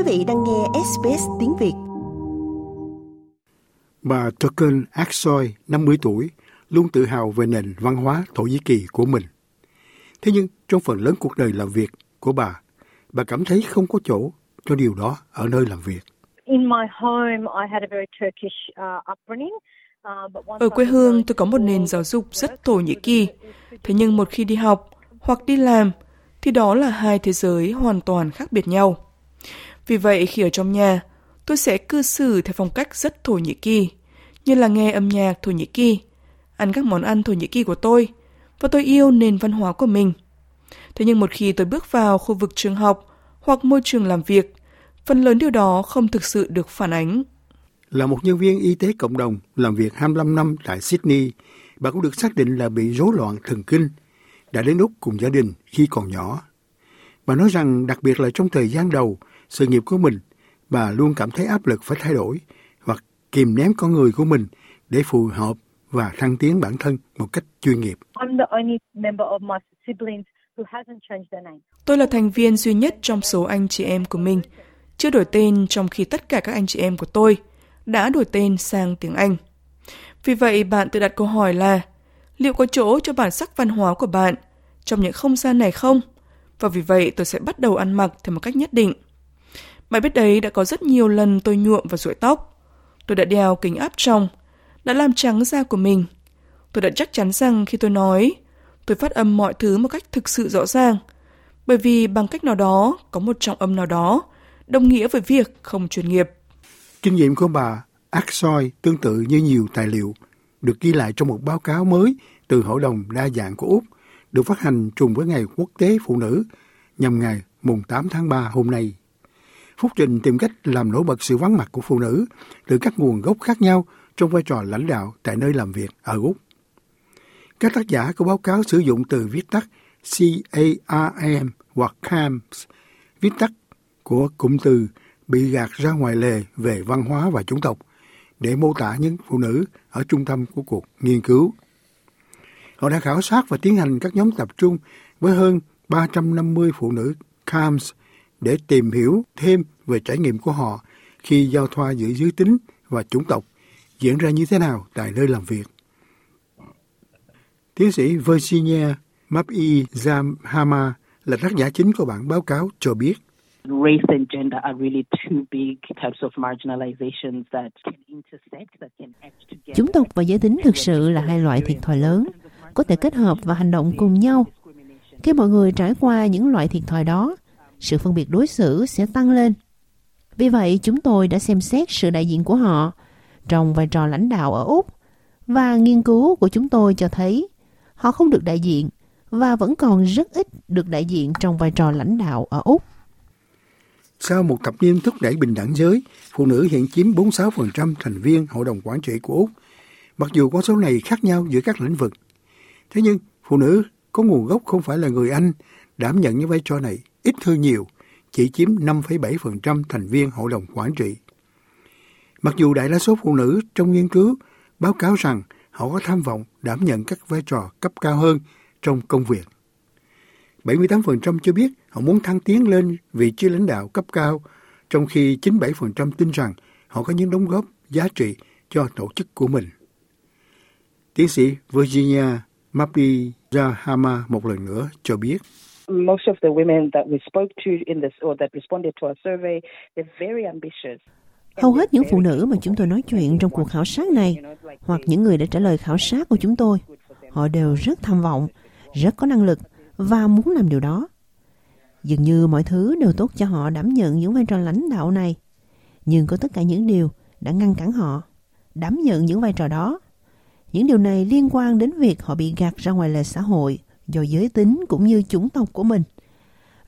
Quý vị đang nghe SBS tiếng Việt. Bà Turken Aksoy, 50 tuổi, luôn tự hào về nền văn hóa Thổ Nhĩ Kỳ của mình. Thế nhưng trong phần lớn cuộc đời làm việc của bà, bà cảm thấy không có chỗ cho điều đó ở nơi làm việc. Ở quê hương tôi có một nền giáo dục rất Thổ Nhĩ Kỳ. Thế nhưng một khi đi học hoặc đi làm thì đó là hai thế giới hoàn toàn khác biệt nhau. Vì vậy khi ở trong nhà, tôi sẽ cư xử theo phong cách rất Thổ Nhĩ Kỳ, như là nghe âm nhạc Thổ Nhĩ Kỳ, ăn các món ăn Thổ Nhĩ Kỳ của tôi, và tôi yêu nền văn hóa của mình. Thế nhưng một khi tôi bước vào khu vực trường học hoặc môi trường làm việc, phần lớn điều đó không thực sự được phản ánh. Là một nhân viên y tế cộng đồng làm việc 25 năm tại Sydney, bà cũng được xác định là bị rối loạn thần kinh, đã đến Úc cùng gia đình khi còn nhỏ. Bà nói rằng đặc biệt là trong thời gian đầu sự nghiệp của mình, bà luôn cảm thấy áp lực phải thay đổi hoặc kìm nén con người của mình để phù hợp và thăng tiến bản thân một cách chuyên nghiệp. Tôi là thành viên duy nhất trong số anh chị em của mình, chưa đổi tên trong khi tất cả các anh chị em của tôi đã đổi tên sang tiếng Anh. Vì vậy, bạn tự đặt câu hỏi là liệu có chỗ cho bản sắc văn hóa của bạn trong những không gian này không? Và vì vậy tôi sẽ bắt đầu ăn mặc theo một cách nhất định bài biết đấy, đã có rất nhiều lần tôi nhuộm và rụi tóc. Tôi đã đeo kính áp trong, đã làm trắng da của mình. Tôi đã chắc chắn rằng khi tôi nói, tôi phát âm mọi thứ một cách thực sự rõ ràng. Bởi vì bằng cách nào đó, có một trọng âm nào đó, đồng nghĩa với việc không chuyên nghiệp. Kinh nghiệm của bà Aksoy tương tự như nhiều tài liệu được ghi lại trong một báo cáo mới từ Hội đồng đa dạng của Úc, được phát hành trùng với Ngày Quốc tế Phụ nữ nhằm ngày mùng 8 tháng 3 hôm nay. Phúc Trình tìm cách làm nổi bật sự vắng mặt của phụ nữ từ các nguồn gốc khác nhau trong vai trò lãnh đạo tại nơi làm việc ở Úc. Các tác giả của báo cáo sử dụng từ viết tắt CARM hoặc CAMS, viết tắt của cụm từ bị gạt ra ngoài lề về văn hóa và chủng tộc để mô tả những phụ nữ ở trung tâm của cuộc nghiên cứu. Họ đã khảo sát và tiến hành các nhóm tập trung với hơn 350 phụ nữ CAMS để tìm hiểu thêm về trải nghiệm của họ khi giao thoa giữa giới tính và chủng tộc diễn ra như thế nào tại nơi làm việc. Tiến sĩ Virginia Mapi Zamhama là tác giả chính của bản báo cáo cho biết race and gender are really two big types of marginalizations that can intersect, that can act together. Chủng tộc và giới tính thực sự là hai loại thiệt thòi lớn, có thể kết hợp và hành động cùng nhau. Khi mọi người trải qua những loại thiệt thòi đó, sự phân biệt đối xử sẽ tăng lên. Vì vậy, chúng tôi đã xem xét sự đại diện của họ trong vai trò lãnh đạo ở Úc và nghiên cứu của chúng tôi cho thấy họ không được đại diện và vẫn còn rất ít được đại diện trong vai trò lãnh đạo ở Úc. Sau một thập niên thúc đẩy bình đẳng giới, phụ nữ hiện chiếm 46% thành viên Hội đồng Quản trị của Úc. Mặc dù con số này khác nhau giữa các lĩnh vực. Thế nhưng, phụ nữ có nguồn gốc không phải là người Anh đảm nhận những vai trò này ít hơn nhiều, chỉ chiếm 5,7% thành viên Hội đồng Quản trị. Mặc dù đại đa số phụ nữ trong nghiên cứu báo cáo rằng họ có tham vọng đảm nhận các vai trò cấp cao hơn trong công việc. 78% cho biết họ muốn thăng tiến lên vị trí lãnh đạo cấp cao, trong khi 97% tin rằng họ có những đóng góp giá trị cho tổ chức của mình. Tiến sĩ Virginia Mapi Jahama một lần nữa cho biết. Most of the women that we spoke to in this or that responded to our survey, they're very ambitious. Hầu hết những phụ nữ mà chúng tôi nói chuyện trong cuộc khảo sát này, hoặc những người đã trả lời khảo sát của chúng tôi, họ đều rất tham vọng, rất có năng lực và muốn làm điều đó. Dường như mọi thứ đều tốt cho họ đảm nhận những vai trò lãnh đạo này. Nhưng có tất cả những điều đã ngăn cản họ đảm nhận những vai trò đó. Những điều này liên quan đến việc họ bị gạt ra ngoài lề xã hội do giới tính cũng như chủng tộc của mình.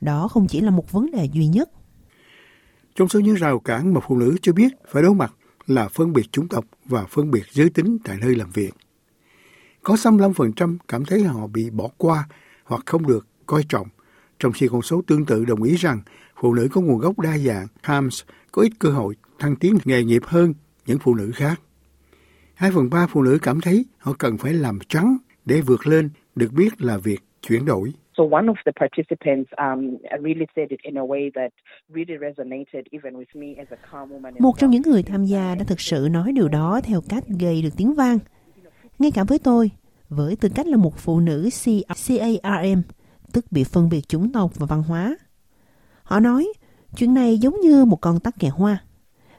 Đó không chỉ là một vấn đề duy nhất. Trong số những rào cản mà phụ nữ cho biết phải đối mặt là phân biệt chủng tộc và phân biệt giới tính tại nơi làm việc. Có 65% cảm thấy họ bị bỏ qua hoặc không được coi trọng, trong khi con số tương tự đồng ý rằng phụ nữ có nguồn gốc đa dạng, HAMS, có ít cơ hội thăng tiến nghề nghiệp hơn những phụ nữ khác. Hai phần ba phụ nữ cảm thấy họ cần phải làm trắng để vượt lên được biết là việc chuyển đổi. So one of the participants um, really said it in a way that really resonated even with me as a calm woman. Một trong những người tham gia đã thực sự nói điều đó theo cách gây được tiếng vang. Ngay cả với tôi, với tư cách là một phụ nữ CARM, tức bị phân biệt chủng tộc và văn hóa. Họ nói, chuyện này giống như một con tắc kè hoa.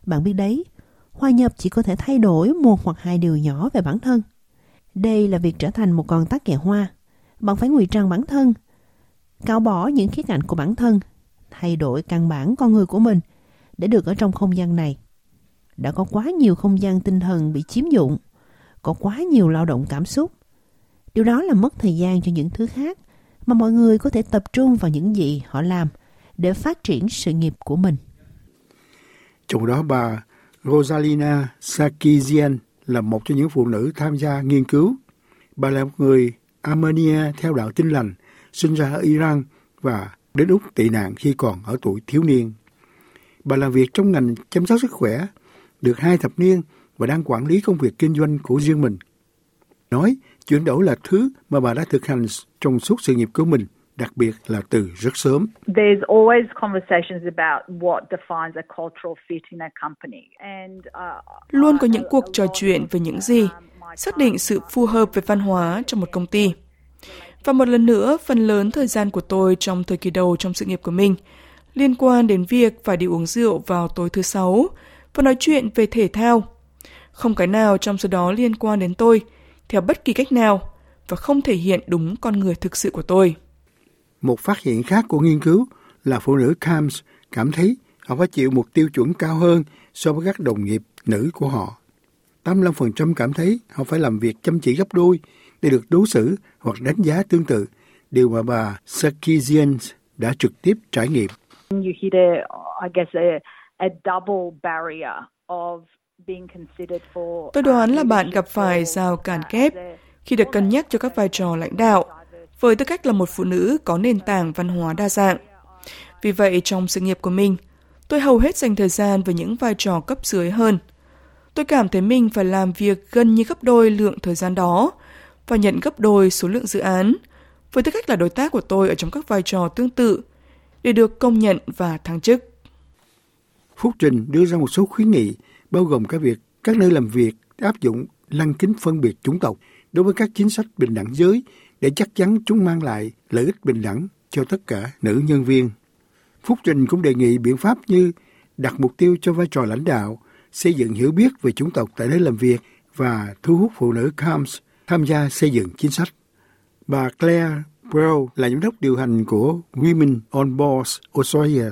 Bạn biết đấy, hòa nhập chỉ có thể thay đổi một hoặc hai điều nhỏ về bản thân. Đây là việc trở thành một con tắc kè hoa. Bạn phải ngụy trang bản thân, cạo bỏ những khía cạnh của bản thân, thay đổi căn bản con người của mình để được ở trong không gian này. Đã có quá nhiều không gian tinh thần bị chiếm dụng, có quá nhiều lao động cảm xúc. Điều đó là mất thời gian cho những thứ khác mà mọi người có thể tập trung vào những gì họ làm để phát triển sự nghiệp của mình. Trong đó bà Rosalina Sakizian là một trong những phụ nữ tham gia nghiên cứu. Bà là một người Armenia theo đạo tin lành, sinh ra ở Iran và đến Úc tị nạn khi còn ở tuổi thiếu niên. Bà làm việc trong ngành chăm sóc sức khỏe, được hai thập niên và đang quản lý công việc kinh doanh của riêng mình. Nói chuyển đổi là thứ mà bà đã thực hành trong suốt sự nghiệp của mình đặc biệt là từ rất sớm. There's always conversations about what defines a cultural fit in a company. And, uh, Luôn có những cuộc trò chuyện về những gì xác định sự phù hợp về văn hóa trong một công ty. Và một lần nữa, phần lớn thời gian của tôi trong thời kỳ đầu trong sự nghiệp của mình liên quan đến việc phải đi uống rượu vào tối thứ sáu và nói chuyện về thể thao. Không cái nào trong số đó liên quan đến tôi theo bất kỳ cách nào và không thể hiện đúng con người thực sự của tôi. Một phát hiện khác của nghiên cứu là phụ nữ CAMS cảm thấy họ phải chịu một tiêu chuẩn cao hơn so với các đồng nghiệp nữ của họ. 85% cảm thấy họ phải làm việc chăm chỉ gấp đôi để được đối xử hoặc đánh giá tương tự, điều mà bà Sarkisian đã trực tiếp trải nghiệm. You hit a, I guess, a, a double barrier of Tôi đoán là bạn gặp phải rào cản kép khi được cân nhắc cho các vai trò lãnh đạo, với tư cách là một phụ nữ có nền tảng văn hóa đa dạng. Vì vậy, trong sự nghiệp của mình, tôi hầu hết dành thời gian với những vai trò cấp dưới hơn. Tôi cảm thấy mình phải làm việc gần như gấp đôi lượng thời gian đó và nhận gấp đôi số lượng dự án, với tư cách là đối tác của tôi ở trong các vai trò tương tự, để được công nhận và thăng chức. Phúc Trình đưa ra một số khuyến nghị bao gồm cả việc các nơi làm việc áp dụng lăng kính phân biệt chủng tộc đối với các chính sách bình đẳng giới để chắc chắn chúng mang lại lợi ích bình đẳng cho tất cả nữ nhân viên. Phúc Trình cũng đề nghị biện pháp như đặt mục tiêu cho vai trò lãnh đạo, xây dựng hiểu biết về chủng tộc tại nơi làm việc và thu hút phụ nữ CAMS tham gia xây dựng chính sách. Bà Claire Brown là giám đốc điều hành của Women on Boards Australia.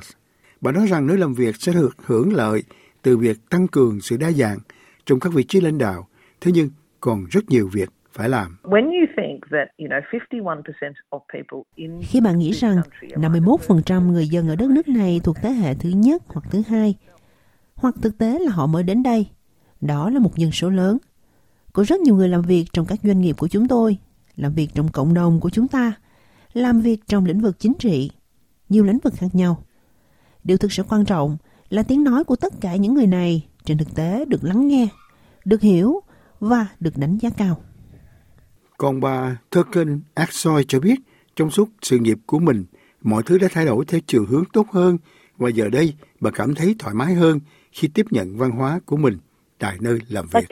Bà nói rằng nơi làm việc sẽ được hưởng lợi từ việc tăng cường sự đa dạng trong các vị trí lãnh đạo, thế nhưng còn rất nhiều việc phải làm. Khi bạn nghĩ rằng 51% người dân ở đất nước này thuộc thế hệ thứ nhất hoặc thứ hai, hoặc thực tế là họ mới đến đây, đó là một dân số lớn. Có rất nhiều người làm việc trong các doanh nghiệp của chúng tôi, làm việc trong cộng đồng của chúng ta, làm việc trong lĩnh vực chính trị, nhiều lĩnh vực khác nhau. Điều thực sự quan trọng là tiếng nói của tất cả những người này trên thực tế được lắng nghe, được hiểu và được đánh giá cao. Còn bà Turken Aksoy cho biết trong suốt sự nghiệp của mình, mọi thứ đã thay đổi theo chiều hướng tốt hơn và giờ đây bà cảm thấy thoải mái hơn khi tiếp nhận văn hóa của mình tại nơi làm việc.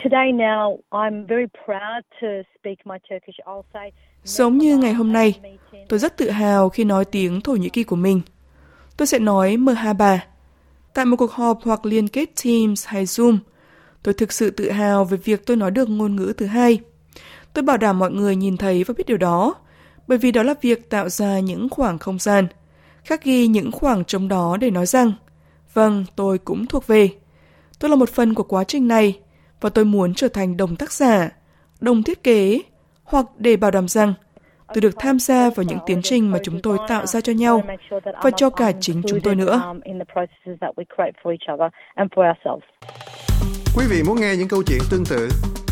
Giống như ngày hôm nay, tôi rất tự hào khi nói tiếng Thổ Nhĩ Kỳ của mình. Tôi sẽ nói Merhaba, Tại một cuộc họp hoặc liên kết Teams hay Zoom, tôi thực sự tự hào về việc tôi nói được ngôn ngữ thứ hai. Tôi bảo đảm mọi người nhìn thấy và biết điều đó, bởi vì đó là việc tạo ra những khoảng không gian, khắc ghi những khoảng trống đó để nói rằng, vâng, tôi cũng thuộc về. Tôi là một phần của quá trình này, và tôi muốn trở thành đồng tác giả, đồng thiết kế, hoặc để bảo đảm rằng Tôi được tham gia vào những tiến trình mà chúng tôi tạo ra cho nhau và cho cả chính chúng tôi nữa. Quý vị muốn nghe những câu chuyện tương tự